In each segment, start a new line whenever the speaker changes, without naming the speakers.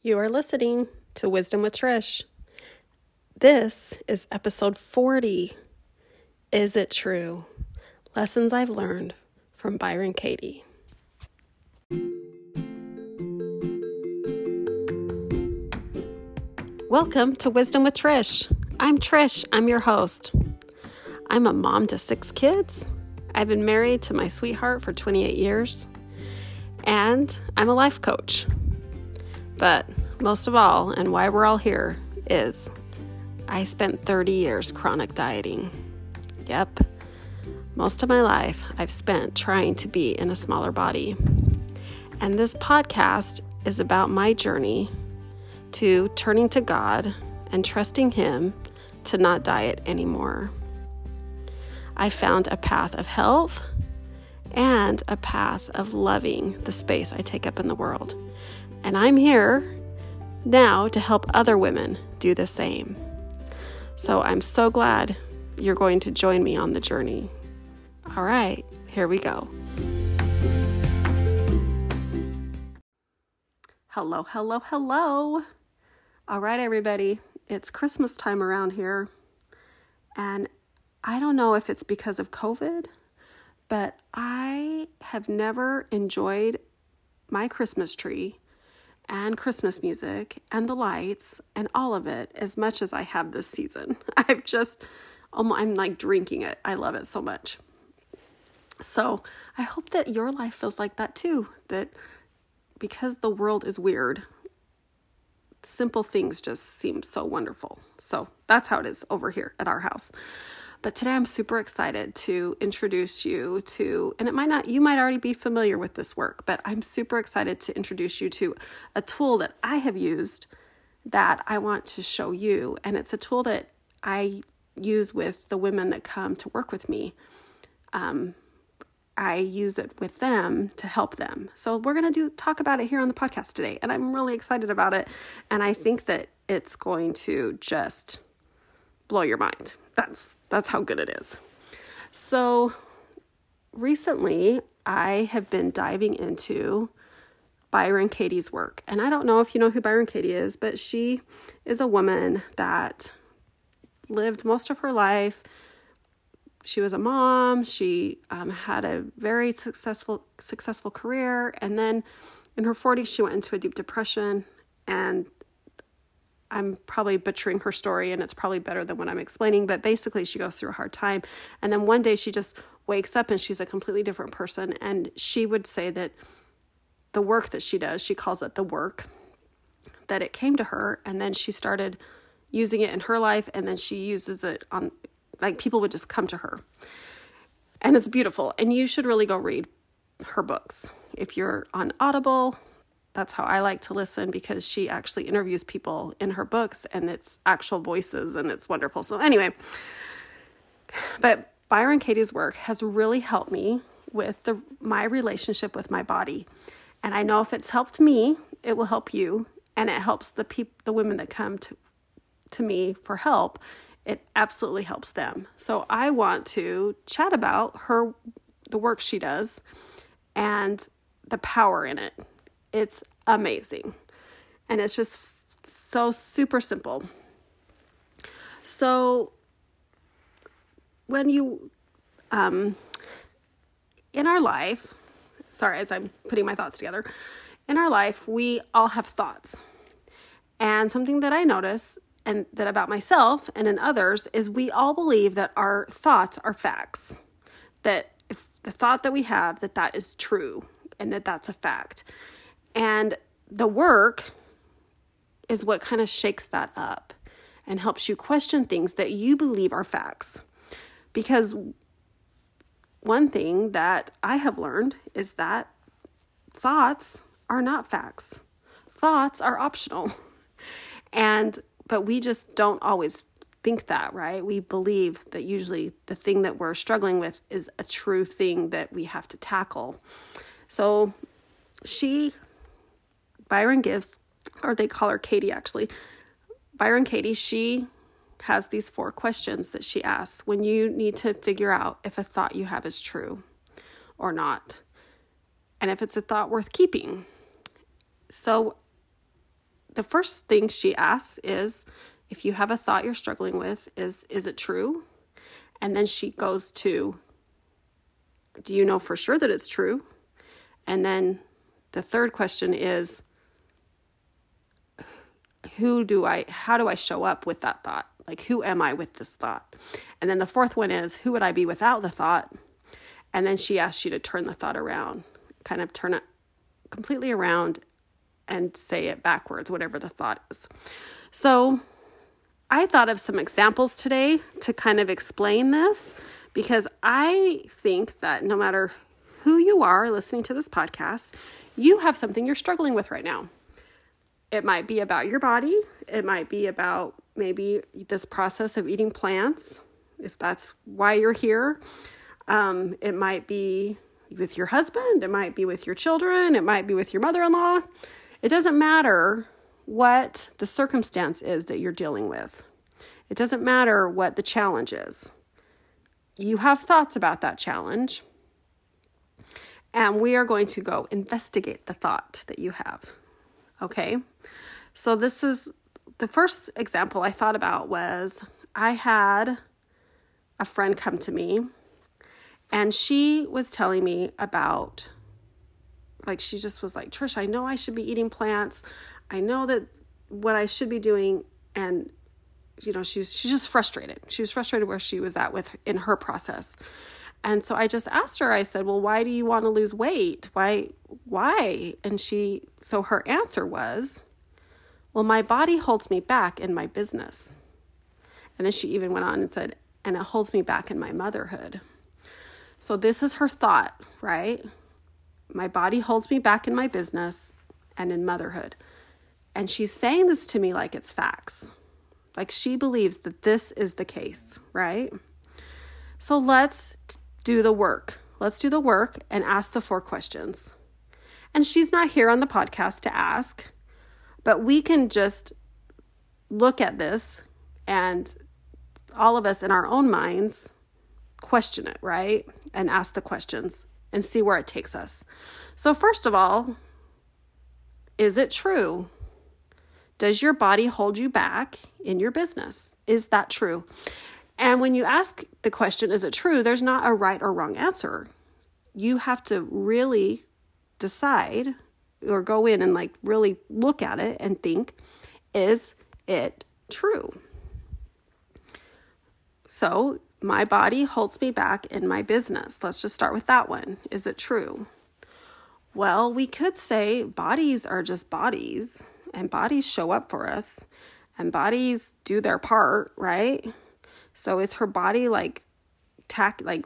You are listening to Wisdom with Trish. This is episode 40. Is it true? Lessons I've learned from Byron Katie. Welcome to Wisdom with Trish. I'm Trish, I'm your host. I'm a mom to six kids. I've been married to my sweetheart for 28 years, and I'm a life coach. But most of all, and why we're all here, is I spent 30 years chronic dieting. Yep, most of my life I've spent trying to be in a smaller body. And this podcast is about my journey to turning to God and trusting Him to not diet anymore. I found a path of health and a path of loving the space I take up in the world. And I'm here now to help other women do the same. So I'm so glad you're going to join me on the journey. All right, here we go. Hello, hello, hello. All right, everybody, it's Christmas time around here. And I don't know if it's because of COVID, but I have never enjoyed my Christmas tree and Christmas music and the lights and all of it as much as I have this season. I've just, I'm like drinking it. I love it so much. So I hope that your life feels like that too. That because the world is weird, simple things just seem so wonderful. So that's how it is over here at our house. But today I'm super excited to introduce you to, and it might not, you might already be familiar with this work, but I'm super excited to introduce you to a tool that I have used that I want to show you. And it's a tool that I use with the women that come to work with me. Um, I use it with them to help them. So we're going to do talk about it here on the podcast today and I'm really excited about it and I think that it's going to just blow your mind. That's that's how good it is. So recently I have been diving into Byron Katie's work. And I don't know if you know who Byron Katie is, but she is a woman that lived most of her life she was a mom. She um, had a very successful successful career, and then in her 40s, she went into a deep depression. And I'm probably butchering her story, and it's probably better than what I'm explaining. But basically, she goes through a hard time, and then one day she just wakes up and she's a completely different person. And she would say that the work that she does, she calls it the work, that it came to her, and then she started using it in her life, and then she uses it on like people would just come to her. And it's beautiful. And you should really go read her books. If you're on Audible, that's how I like to listen because she actually interviews people in her books and it's actual voices and it's wonderful. So, anyway, but Byron Katie's work has really helped me with the my relationship with my body. And I know if it's helped me, it will help you and it helps the people the women that come to to me for help it absolutely helps them. So I want to chat about her the work she does and the power in it. It's amazing. And it's just so super simple. So when you um in our life, sorry as I'm putting my thoughts together, in our life we all have thoughts. And something that I notice and that about myself and in others is we all believe that our thoughts are facts. That if the thought that we have that that is true and that that's a fact. And the work is what kind of shakes that up and helps you question things that you believe are facts. Because one thing that I have learned is that thoughts are not facts. Thoughts are optional. And but we just don't always think that, right? We believe that usually the thing that we're struggling with is a true thing that we have to tackle. So she, Byron gives, or they call her Katie actually. Byron Katie, she has these four questions that she asks when you need to figure out if a thought you have is true or not, and if it's a thought worth keeping. So the first thing she asks is if you have a thought you're struggling with, is is it true? And then she goes to do you know for sure that it's true? And then the third question is who do I how do I show up with that thought? Like who am I with this thought? And then the fourth one is who would I be without the thought? And then she asks you to turn the thought around, kind of turn it completely around and say it backwards, whatever the thought is. So I thought of some examples today to kind of explain this because I think that no matter who you are listening to this podcast, you have something you're struggling with right now. It might be about your body, it might be about maybe this process of eating plants, if that's why you're here. Um, it might be with your husband, it might be with your children, it might be with your mother in law. It doesn't matter what the circumstance is that you're dealing with, it doesn't matter what the challenge is. You have thoughts about that challenge, and we are going to go investigate the thought that you have. Okay? So, this is the first example I thought about was I had a friend come to me and she was telling me about like she just was like, Trish, I know I should be eating plants. I know that what I should be doing and you know, she's she's just frustrated. She was frustrated where she was at with in her process. And so I just asked her, I said, Well, why do you want to lose weight? Why why? And she so her answer was, Well, my body holds me back in my business. And then she even went on and said, and it holds me back in my motherhood. So this is her thought, right? My body holds me back in my business and in motherhood. And she's saying this to me like it's facts. Like she believes that this is the case, right? So let's do the work. Let's do the work and ask the four questions. And she's not here on the podcast to ask, but we can just look at this and all of us in our own minds question it, right? And ask the questions and see where it takes us. So, first of all, is it true? Does your body hold you back in your business? Is that true? And when you ask the question, is it true? There's not a right or wrong answer. You have to really decide or go in and like really look at it and think, is it true? So, my body holds me back in my business. Let's just start with that one. Is it true? Well, we could say bodies are just bodies, and bodies show up for us, and bodies do their part, right? So is her body like tack like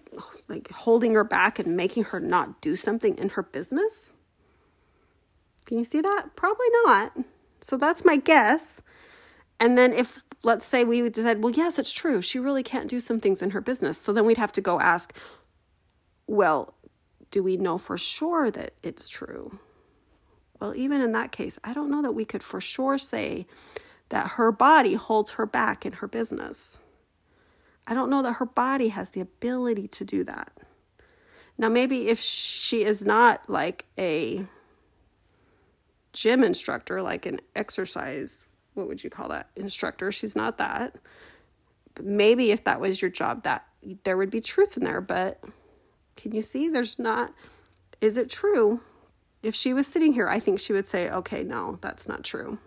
like holding her back and making her not do something in her business? Can you see that? Probably not. So that's my guess. And then if let's say we would decide, well, yes, it's true. She really can't do some things in her business. So then we'd have to go ask, well, do we know for sure that it's true? Well, even in that case, I don't know that we could for sure say that her body holds her back in her business. I don't know that her body has the ability to do that. Now, maybe if she is not like a gym instructor, like an exercise what would you call that instructor? She's not that. But maybe if that was your job that there would be truth in there but can you see? There's not is it true? If she was sitting here i think she would say okay no that's not true.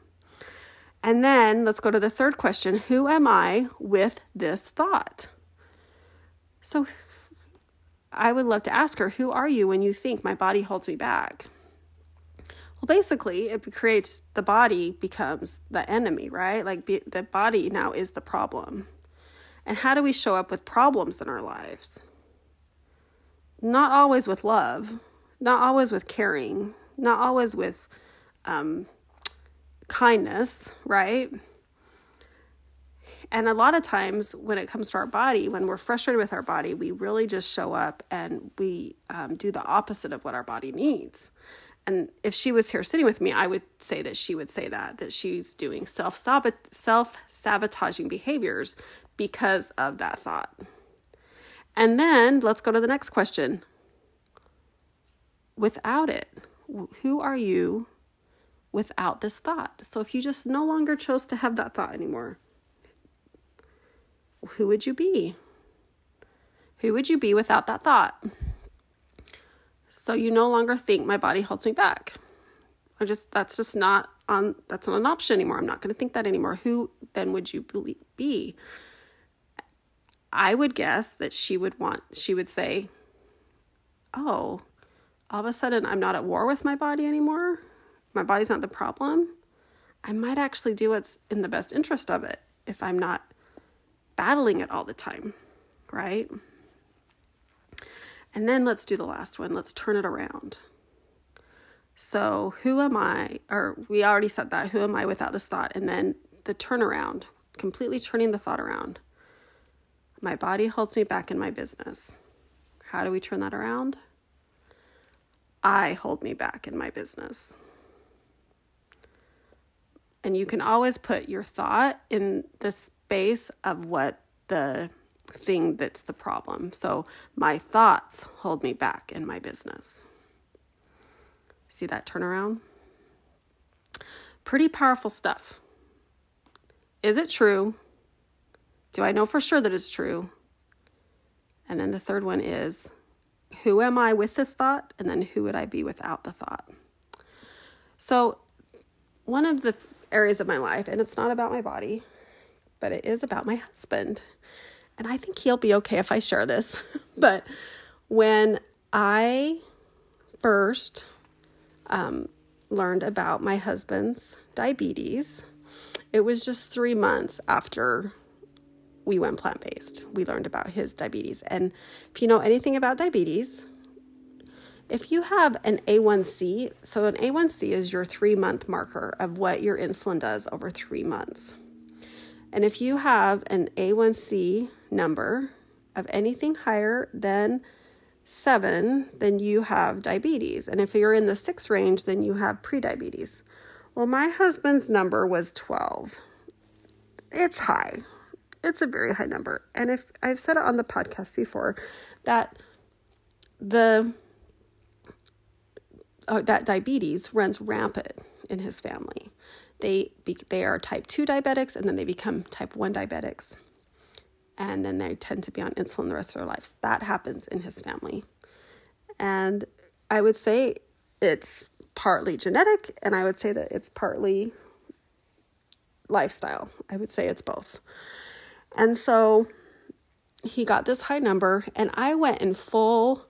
And then let's go to the third question. Who am i with this thought? So i would love to ask her who are you when you think my body holds me back well, basically, it creates the body becomes the enemy, right? Like be, the body now is the problem. And how do we show up with problems in our lives? Not always with love, not always with caring, not always with um, kindness, right? And a lot of times when it comes to our body, when we're frustrated with our body, we really just show up and we um, do the opposite of what our body needs and if she was here sitting with me, I would say that she would say that that she's doing self self sabotaging behaviors because of that thought. And then let's go to the next question. Without it, who are you without this thought? So if you just no longer chose to have that thought anymore, who would you be? Who would you be without that thought? So you no longer think my body holds me back. I just that's just not on that's not an option anymore. I'm not going to think that anymore. Who then would you believe be? I would guess that she would want she would say, "Oh, all of a sudden I'm not at war with my body anymore. My body's not the problem. I might actually do what's in the best interest of it if I'm not battling it all the time, right? And then let's do the last one. Let's turn it around. So, who am I? Or we already said that. Who am I without this thought? And then the turnaround, completely turning the thought around. My body holds me back in my business. How do we turn that around? I hold me back in my business. And you can always put your thought in the space of what the thing that's the problem. So my thoughts hold me back in my business. See that turnaround? Pretty powerful stuff. Is it true? Do I know for sure that it's true? And then the third one is who am I with this thought? And then who would I be without the thought? So, one of the areas of my life, and it's not about my body, but it is about my husband. And I think he'll be okay if I share this. but when I first um, learned about my husband's diabetes, it was just three months after we went plant based. We learned about his diabetes. And if you know anything about diabetes, if you have an A1C, so an A1C is your three month marker of what your insulin does over three months. And if you have an A1C number of anything higher than seven, then you have diabetes. And if you're in the six range, then you have prediabetes. Well, my husband's number was 12. It's high. It's a very high number. And if I've said it on the podcast before that the uh, that diabetes runs rampant in his family. They be, they are type 2 diabetics and then they become type 1 diabetics. And then they tend to be on insulin the rest of their lives. That happens in his family. And I would say it's partly genetic and I would say that it's partly lifestyle. I would say it's both. And so he got this high number, and I went in full.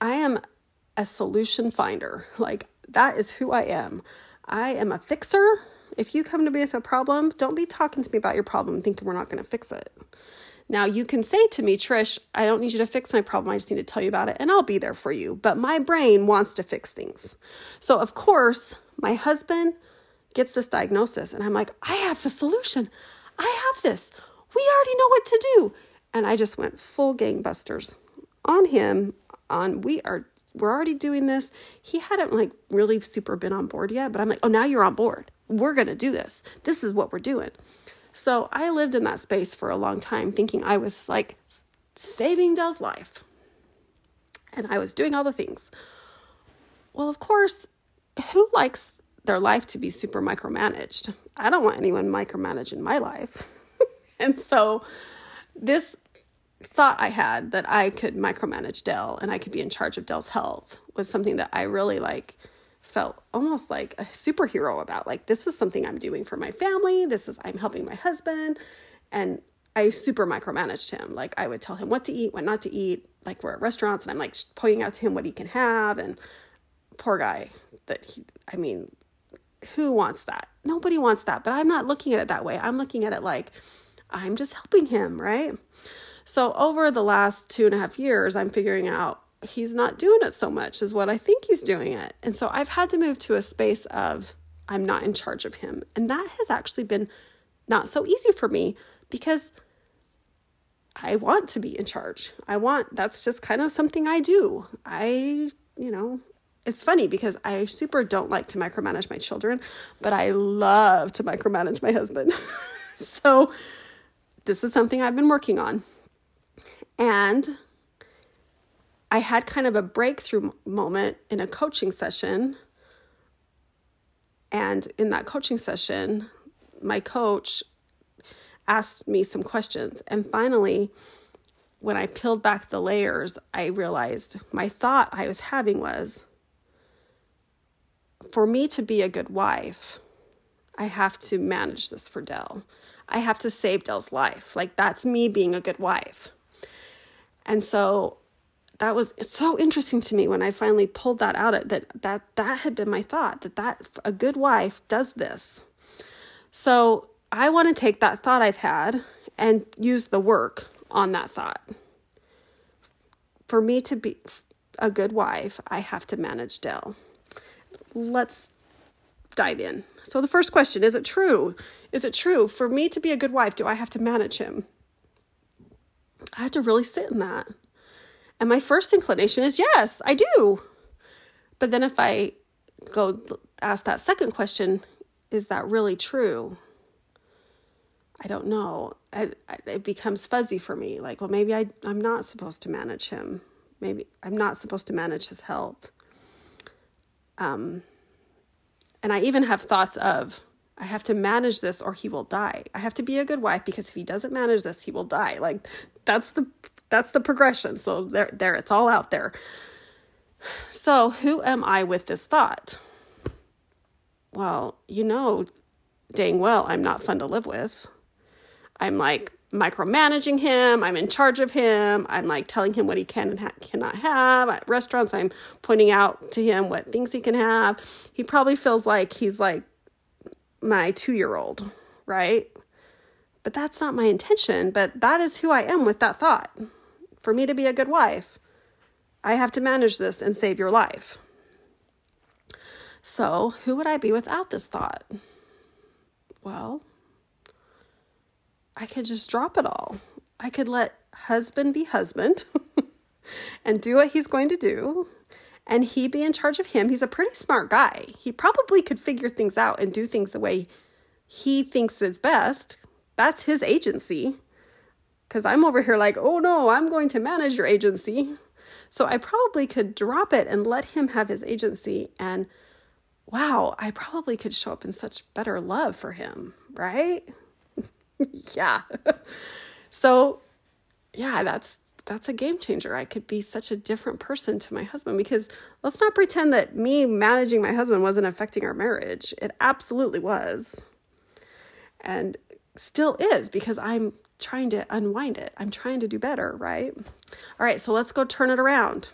I am a solution finder. Like, that is who I am. I am a fixer. If you come to me with a problem, don't be talking to me about your problem thinking we're not going to fix it. Now, you can say to me, Trish, I don't need you to fix my problem. I just need to tell you about it and I'll be there for you. But my brain wants to fix things. So, of course, my husband gets this diagnosis and I'm like, I have the solution. I have this. We already know what to do. And I just went full gangbusters on him on we are we're already doing this. He hadn't like really super been on board yet, but I'm like, "Oh, now you're on board. We're going to do this. This is what we're doing." So, I lived in that space for a long time thinking I was like saving Dell's life. And I was doing all the things. Well, of course, who likes their life to be super micromanaged? I don't want anyone micromanaging my life. and so this thought I had that I could micromanage Dell and I could be in charge of Dell's health was something that I really like felt almost like a superhero about. Like this is something I'm doing for my family. This is I'm helping my husband and I super micromanaged him. Like I would tell him what to eat, what not to eat. Like we're at restaurants and I'm like pointing out to him what he can have and poor guy that he I mean who wants that? Nobody wants that. But I'm not looking at it that way. I'm looking at it like I'm just helping him, right? So over the last two and a half years, I'm figuring out he's not doing it so much as what I think he's doing it. And so I've had to move to a space of I'm not in charge of him. And that has actually been not so easy for me because I want to be in charge. I want, that's just kind of something I do. I, you know, it's funny because I super don't like to micromanage my children, but I love to micromanage my husband. so this is something I've been working on. And I had kind of a breakthrough moment in a coaching session And in that coaching session, my coach asked me some questions. And finally, when I peeled back the layers, I realized my thought I was having was for me to be a good wife, I have to manage this for Dell. I have to save Dell's life. Like that's me being a good wife. And so that was so interesting to me when I finally pulled that out that that that had been my thought that that a good wife does this. So I want to take that thought I've had and use the work on that thought. For me to be a good wife, I have to manage Dell. Let's dive in. So the first question, is it true? Is it true for me to be a good wife, do I have to manage him? I had to really sit in that. And my first inclination is yes, I do. But then if I go ask that second question, is that really true? I don't know. I, I, it becomes fuzzy for me. Like, well, maybe I, I'm not supposed to manage him. Maybe I'm not supposed to manage his health. Um, and I even have thoughts of, I have to manage this or he will die. I have to be a good wife because if he doesn't manage this, he will die. Like that's the that's the progression. So there there it's all out there. So, who am I with this thought? Well, you know dang well I'm not fun to live with. I'm like micromanaging him. I'm in charge of him. I'm like telling him what he can and ha- cannot have. At restaurants, I'm pointing out to him what things he can have. He probably feels like he's like my two year old, right? But that's not my intention. But that is who I am with that thought. For me to be a good wife, I have to manage this and save your life. So, who would I be without this thought? Well, I could just drop it all. I could let husband be husband and do what he's going to do and he be in charge of him. He's a pretty smart guy. He probably could figure things out and do things the way he thinks is best. That's his agency. Because I'm over here like, oh no, I'm going to manage your agency. So I probably could drop it and let him have his agency. And wow, I probably could show up in such better love for him, right? yeah. so yeah, that's that's a game changer. I could be such a different person to my husband because let's not pretend that me managing my husband wasn't affecting our marriage. It absolutely was. And still is because I'm trying to unwind it. I'm trying to do better, right? All right, so let's go turn it around.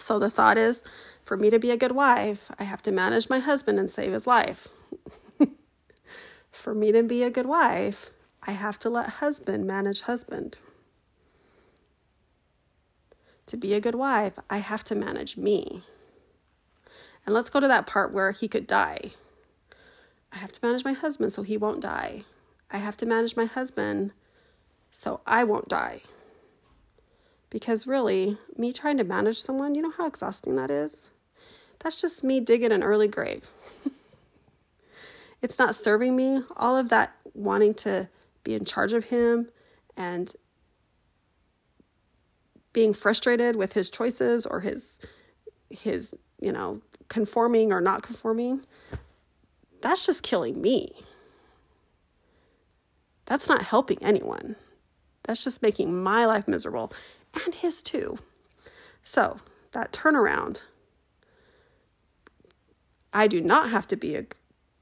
So the thought is for me to be a good wife, I have to manage my husband and save his life. for me to be a good wife, I have to let husband manage husband to be a good wife, I have to manage me. And let's go to that part where he could die. I have to manage my husband so he won't die. I have to manage my husband so I won't die. Because really, me trying to manage someone, you know how exhausting that is? That's just me digging an early grave. it's not serving me. All of that wanting to be in charge of him and being frustrated with his choices or his his you know conforming or not conforming that's just killing me. That's not helping anyone. That's just making my life miserable and his too. So that turnaround i do not have to be a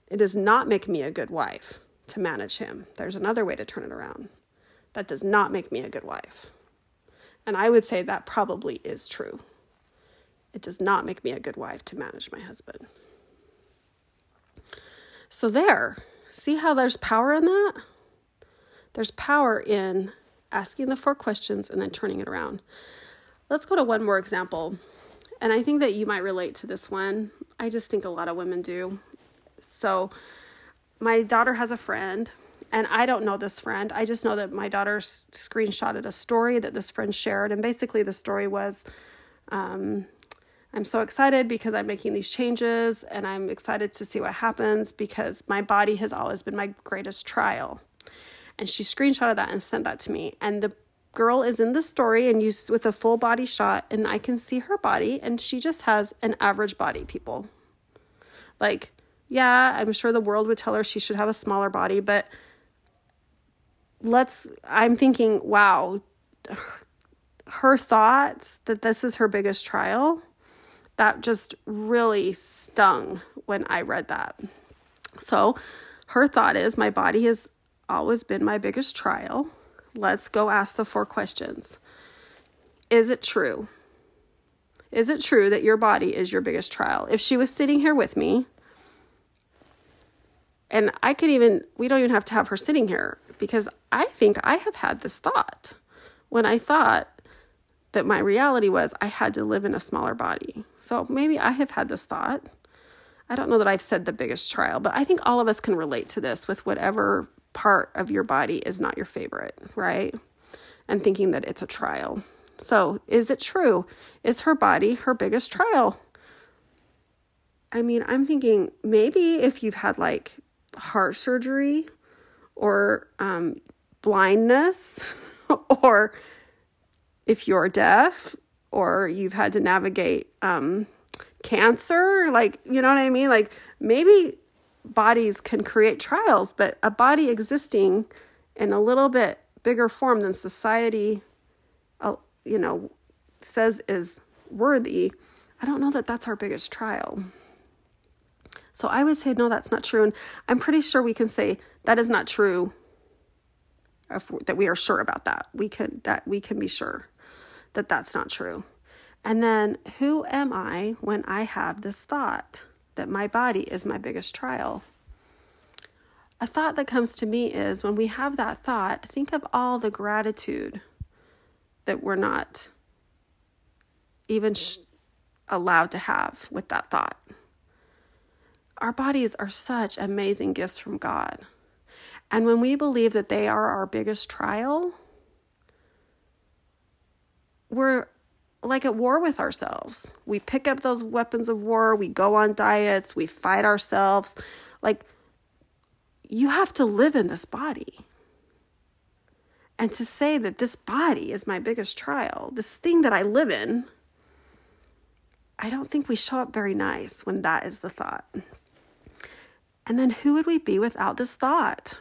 it does not make me a good wife to manage him. There's another way to turn it around. That does not make me a good wife. And I would say that probably is true. It does not make me a good wife to manage my husband. So, there, see how there's power in that? There's power in asking the four questions and then turning it around. Let's go to one more example. And I think that you might relate to this one. I just think a lot of women do. So, my daughter has a friend and I don't know this friend. I just know that my daughter screenshotted a story that this friend shared. And basically, the story was um, I'm so excited because I'm making these changes and I'm excited to see what happens because my body has always been my greatest trial. And she screenshotted that and sent that to me. And the girl is in the story and used with a full body shot, and I can see her body, and she just has an average body, people. Like, Yeah, I'm sure the world would tell her she should have a smaller body, but let's, I'm thinking, wow, her thoughts that this is her biggest trial, that just really stung when I read that. So her thought is, my body has always been my biggest trial. Let's go ask the four questions. Is it true? Is it true that your body is your biggest trial? If she was sitting here with me, and I could even, we don't even have to have her sitting here because I think I have had this thought when I thought that my reality was I had to live in a smaller body. So maybe I have had this thought. I don't know that I've said the biggest trial, but I think all of us can relate to this with whatever part of your body is not your favorite, right? And thinking that it's a trial. So, is it true? Is her body her biggest trial? I mean, I'm thinking maybe if you've had like heart surgery or um, blindness, or if you're deaf, or you've had to navigate um, cancer, like, you know what I mean? Like, maybe bodies can create trials, but a body existing in a little bit bigger form than society, uh, you know, says is worthy, I don't know that that's our biggest trial. So I would say, no, that's not true. And I'm pretty sure we can say that is not true. If, that we are sure about that. We can that we can be sure that that's not true. And then who am I when I have this thought that my body is my biggest trial? A thought that comes to me is when we have that thought, think of all the gratitude that we're not even sh- allowed to have with that thought. Our bodies are such amazing gifts from God. And when we believe that they are our biggest trial, we're like at war with ourselves. We pick up those weapons of war, we go on diets, we fight ourselves. Like, you have to live in this body. And to say that this body is my biggest trial, this thing that I live in, I don't think we show up very nice when that is the thought. And then who would we be without this thought?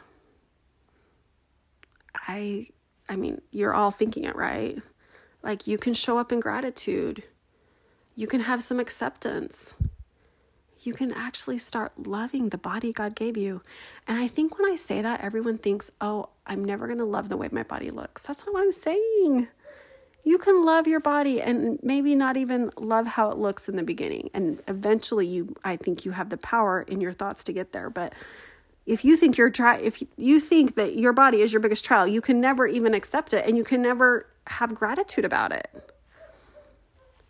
I I mean, you're all thinking it, right? Like you can show up in gratitude. You can have some acceptance. You can actually start loving the body God gave you. And I think when I say that, everyone thinks, oh, I'm never going to love the way my body looks. That's not what I'm saying you can love your body and maybe not even love how it looks in the beginning and eventually you i think you have the power in your thoughts to get there but if you think you're try if you think that your body is your biggest trial you can never even accept it and you can never have gratitude about it.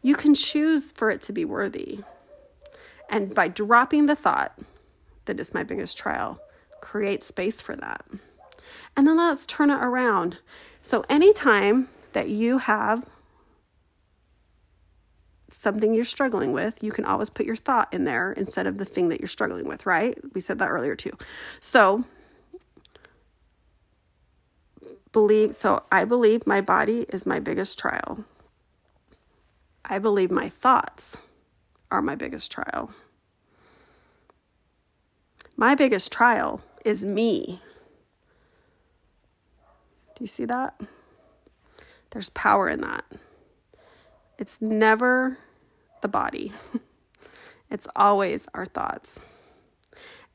You can choose for it to be worthy. And by dropping the thought that it's my biggest trial create space for that. And then let's turn it around. So anytime that you have something you're struggling with, you can always put your thought in there instead of the thing that you're struggling with, right? We said that earlier too. So, believe so I believe my body is my biggest trial. I believe my thoughts are my biggest trial. My biggest trial is me. Do you see that? There's power in that. It's never the body, it's always our thoughts.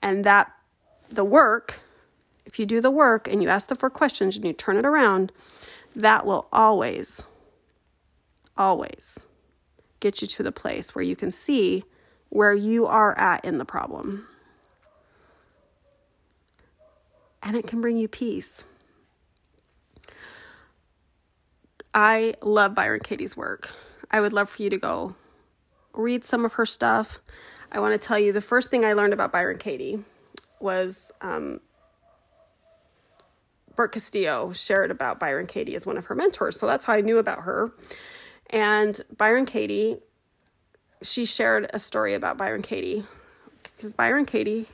And that the work, if you do the work and you ask the four questions and you turn it around, that will always, always get you to the place where you can see where you are at in the problem. And it can bring you peace. I love Byron Katie's work. I would love for you to go read some of her stuff. I want to tell you the first thing I learned about Byron Katie was um, Brooke Castillo shared about Byron Katie as one of her mentors. So that's how I knew about her. And Byron Katie, she shared a story about Byron Katie because Byron Katie,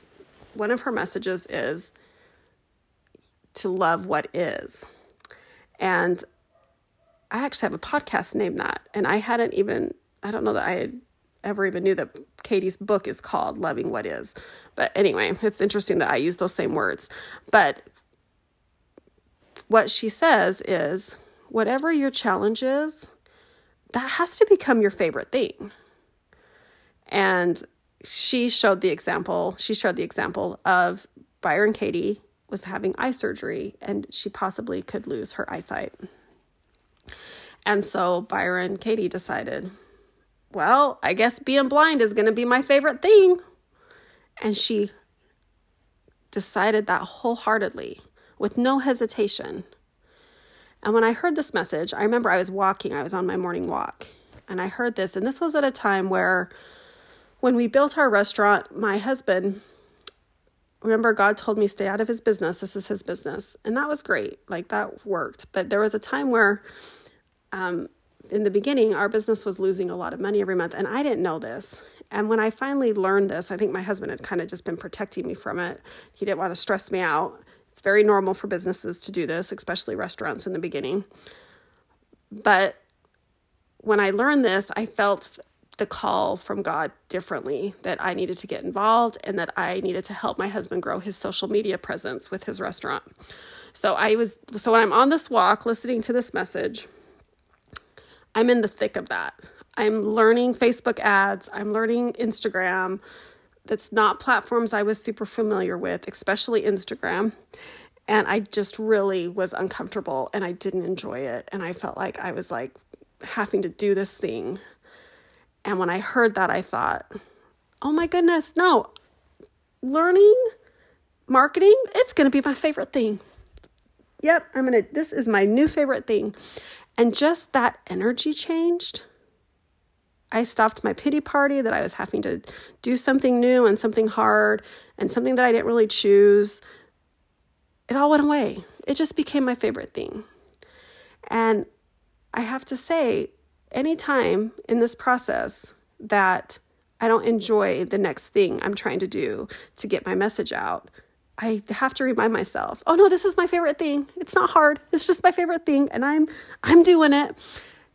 one of her messages is to love what is. And I actually have a podcast named that, and I hadn't even, I don't know that I had ever even knew that Katie's book is called Loving What Is. But anyway, it's interesting that I use those same words. But what she says is whatever your challenge is, that has to become your favorite thing. And she showed the example, she showed the example of Byron Katie was having eye surgery and she possibly could lose her eyesight. And so Byron Katie decided, well, I guess being blind is going to be my favorite thing. And she decided that wholeheartedly with no hesitation. And when I heard this message, I remember I was walking, I was on my morning walk, and I heard this. And this was at a time where, when we built our restaurant, my husband, remember, God told me stay out of his business. This is his business. And that was great. Like that worked. But there was a time where, um, in the beginning, our business was losing a lot of money every month. And I didn't know this. And when I finally learned this, I think my husband had kind of just been protecting me from it. He didn't want to stress me out. It's very normal for businesses to do this, especially restaurants in the beginning. But when I learned this, I felt the call from God differently that I needed to get involved and that I needed to help my husband grow his social media presence with his restaurant. So I was so when I'm on this walk listening to this message, I'm in the thick of that. I'm learning Facebook ads, I'm learning Instagram, that's not platforms I was super familiar with, especially Instagram. And I just really was uncomfortable and I didn't enjoy it. And I felt like I was like having to do this thing. And when I heard that, I thought, oh my goodness, no, learning marketing, it's going to be my favorite thing. Yep, I'm going to, this is my new favorite thing. And just that energy changed I stopped my pity party that I was having to do something new and something hard and something that I didn't really choose. It all went away. It just became my favorite thing. And I have to say, anytime in this process that I don't enjoy the next thing I'm trying to do to get my message out, I have to remind myself, oh no, this is my favorite thing. It's not hard. It's just my favorite thing and I'm I'm doing it.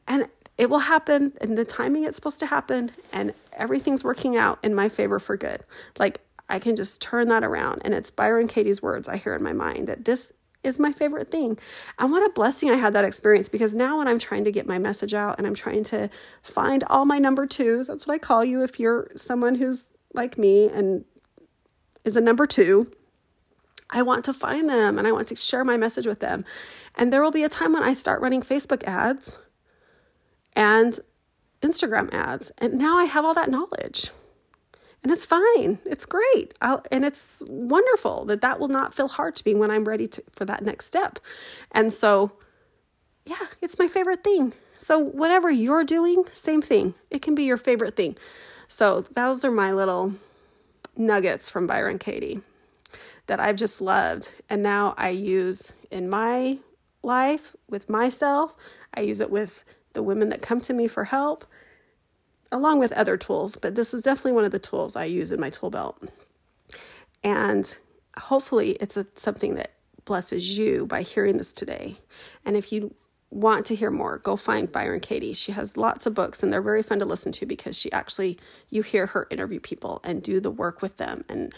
And it will happen in the timing it's supposed to happen and everything's working out in my favor for good like i can just turn that around and it's byron katie's words i hear in my mind that this is my favorite thing and what a blessing i had that experience because now when i'm trying to get my message out and i'm trying to find all my number twos that's what i call you if you're someone who's like me and is a number two I want to find them and I want to share my message with them. And there will be a time when I start running Facebook ads and Instagram ads. And now I have all that knowledge. And it's fine. It's great. I'll, and it's wonderful that that will not feel hard to me when I'm ready to, for that next step. And so, yeah, it's my favorite thing. So, whatever you're doing, same thing. It can be your favorite thing. So, those are my little nuggets from Byron Katie that I've just loved. And now I use in my life with myself. I use it with the women that come to me for help, along with other tools. But this is definitely one of the tools I use in my tool belt. And hopefully, it's a, something that blesses you by hearing this today. And if you want to hear more, go find Byron Katie. She has lots of books and they're very fun to listen to because she actually, you hear her interview people and do the work with them. And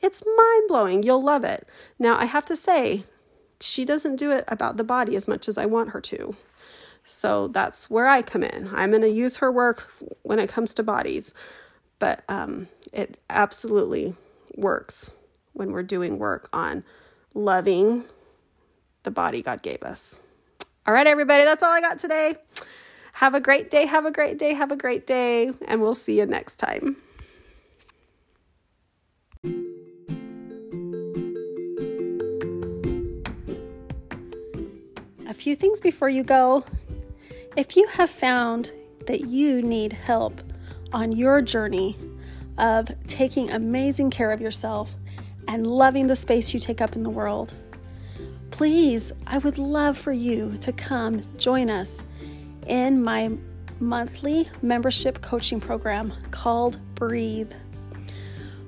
it's mind blowing. You'll love it. Now, I have to say, she doesn't do it about the body as much as I want her to. So that's where I come in. I'm going to use her work when it comes to bodies, but um, it absolutely works when we're doing work on loving the body God gave us. All right, everybody, that's all I got today. Have a great day, have a great day, have a great day, and we'll see you next time. Few things before you go. If you have found that you need help on your journey of taking amazing care of yourself and loving the space you take up in the world, please, I would love for you to come join us in my monthly membership coaching program called Breathe.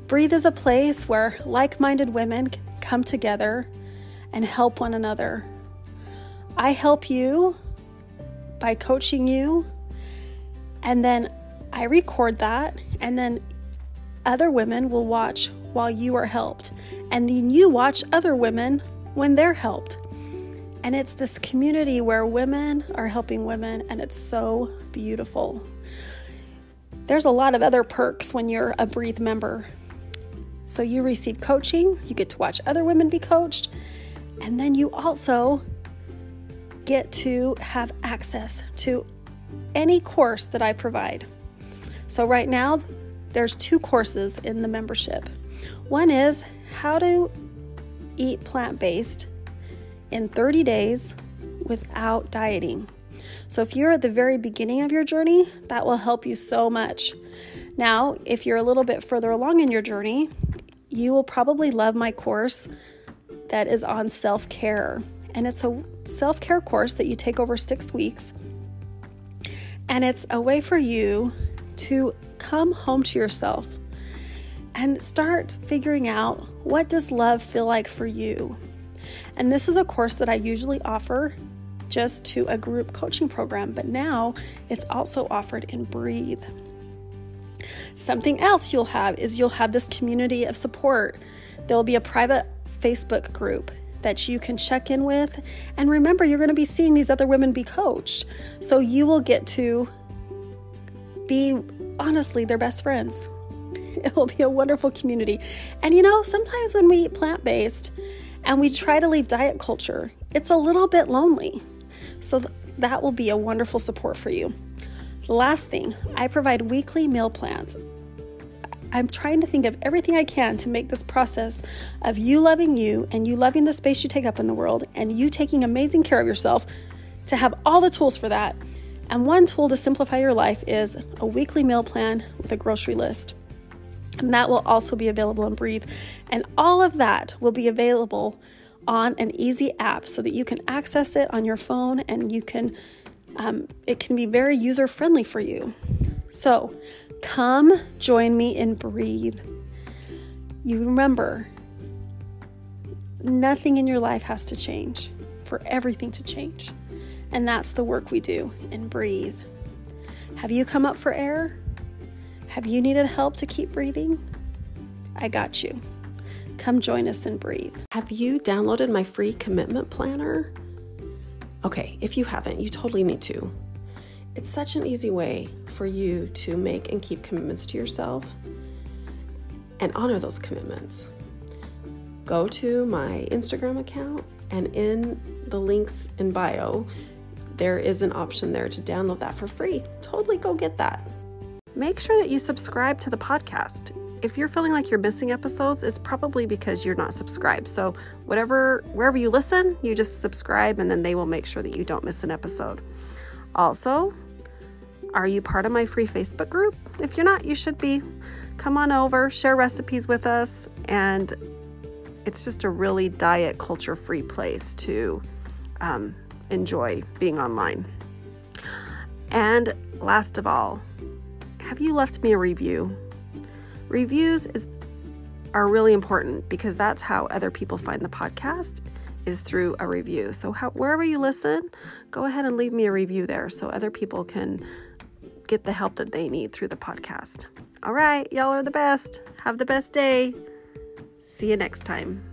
Breathe is a place where like minded women come together and help one another. I help you by coaching you. And then I record that, and then other women will watch while you are helped. And then you watch other women when they're helped. And it's this community where women are helping women, and it's so beautiful. There's a lot of other perks when you're a Breathe member. So you receive coaching, you get to watch other women be coached, and then you also get to have access to any course that I provide. So right now, there's two courses in the membership. One is how to eat plant based in 30 days without dieting. So, if you're at the very beginning of your journey, that will help you so much. Now, if you're a little bit further along in your journey, you will probably love my course that is on self care. And it's a self care course that you take over six weeks. And it's a way for you to come home to yourself and start figuring out what does love feel like for you and this is a course that I usually offer just to a group coaching program, but now it's also offered in Breathe. Something else you'll have is you'll have this community of support. There'll be a private Facebook group that you can check in with. And remember, you're going to be seeing these other women be coached. So you will get to be honestly their best friends. It will be a wonderful community. And you know, sometimes when we eat plant based, and we try to leave diet culture, it's a little bit lonely. So that will be a wonderful support for you. The last thing, I provide weekly meal plans. I'm trying to think of everything I can to make this process of you loving you and you loving the space you take up in the world and you taking amazing care of yourself to have all the tools for that. And one tool to simplify your life is a weekly meal plan with a grocery list. And that will also be available in Breathe. And all of that will be available on an easy app so that you can access it on your phone and you can, um, it can be very user friendly for you. So come join me and Breathe. You remember, nothing in your life has to change for everything to change. And that's the work we do in Breathe. Have you come up for air? Have you needed help to keep breathing? I got you. Come join us and breathe. Have you downloaded my free commitment planner? Okay, if you haven't, you totally need to. It's such an easy way for you to make and keep commitments to yourself and honor those commitments. Go to my Instagram account, and in the links in bio, there is an option there to download that for free. Totally go get that make sure that you subscribe to the podcast. If you're feeling like you're missing episodes, it's probably because you're not subscribed. So, whatever, wherever you listen, you just subscribe and then they will make sure that you don't miss an episode. Also, are you part of my free Facebook group? If you're not, you should be. Come on over, share recipes with us, and it's just a really diet culture free place to um, enjoy being online. And last of all, have you left me a review? Reviews is are really important because that's how other people find the podcast is through a review. So how, wherever you listen, go ahead and leave me a review there so other people can get the help that they need through the podcast. All right, y'all are the best. Have the best day. See you next time.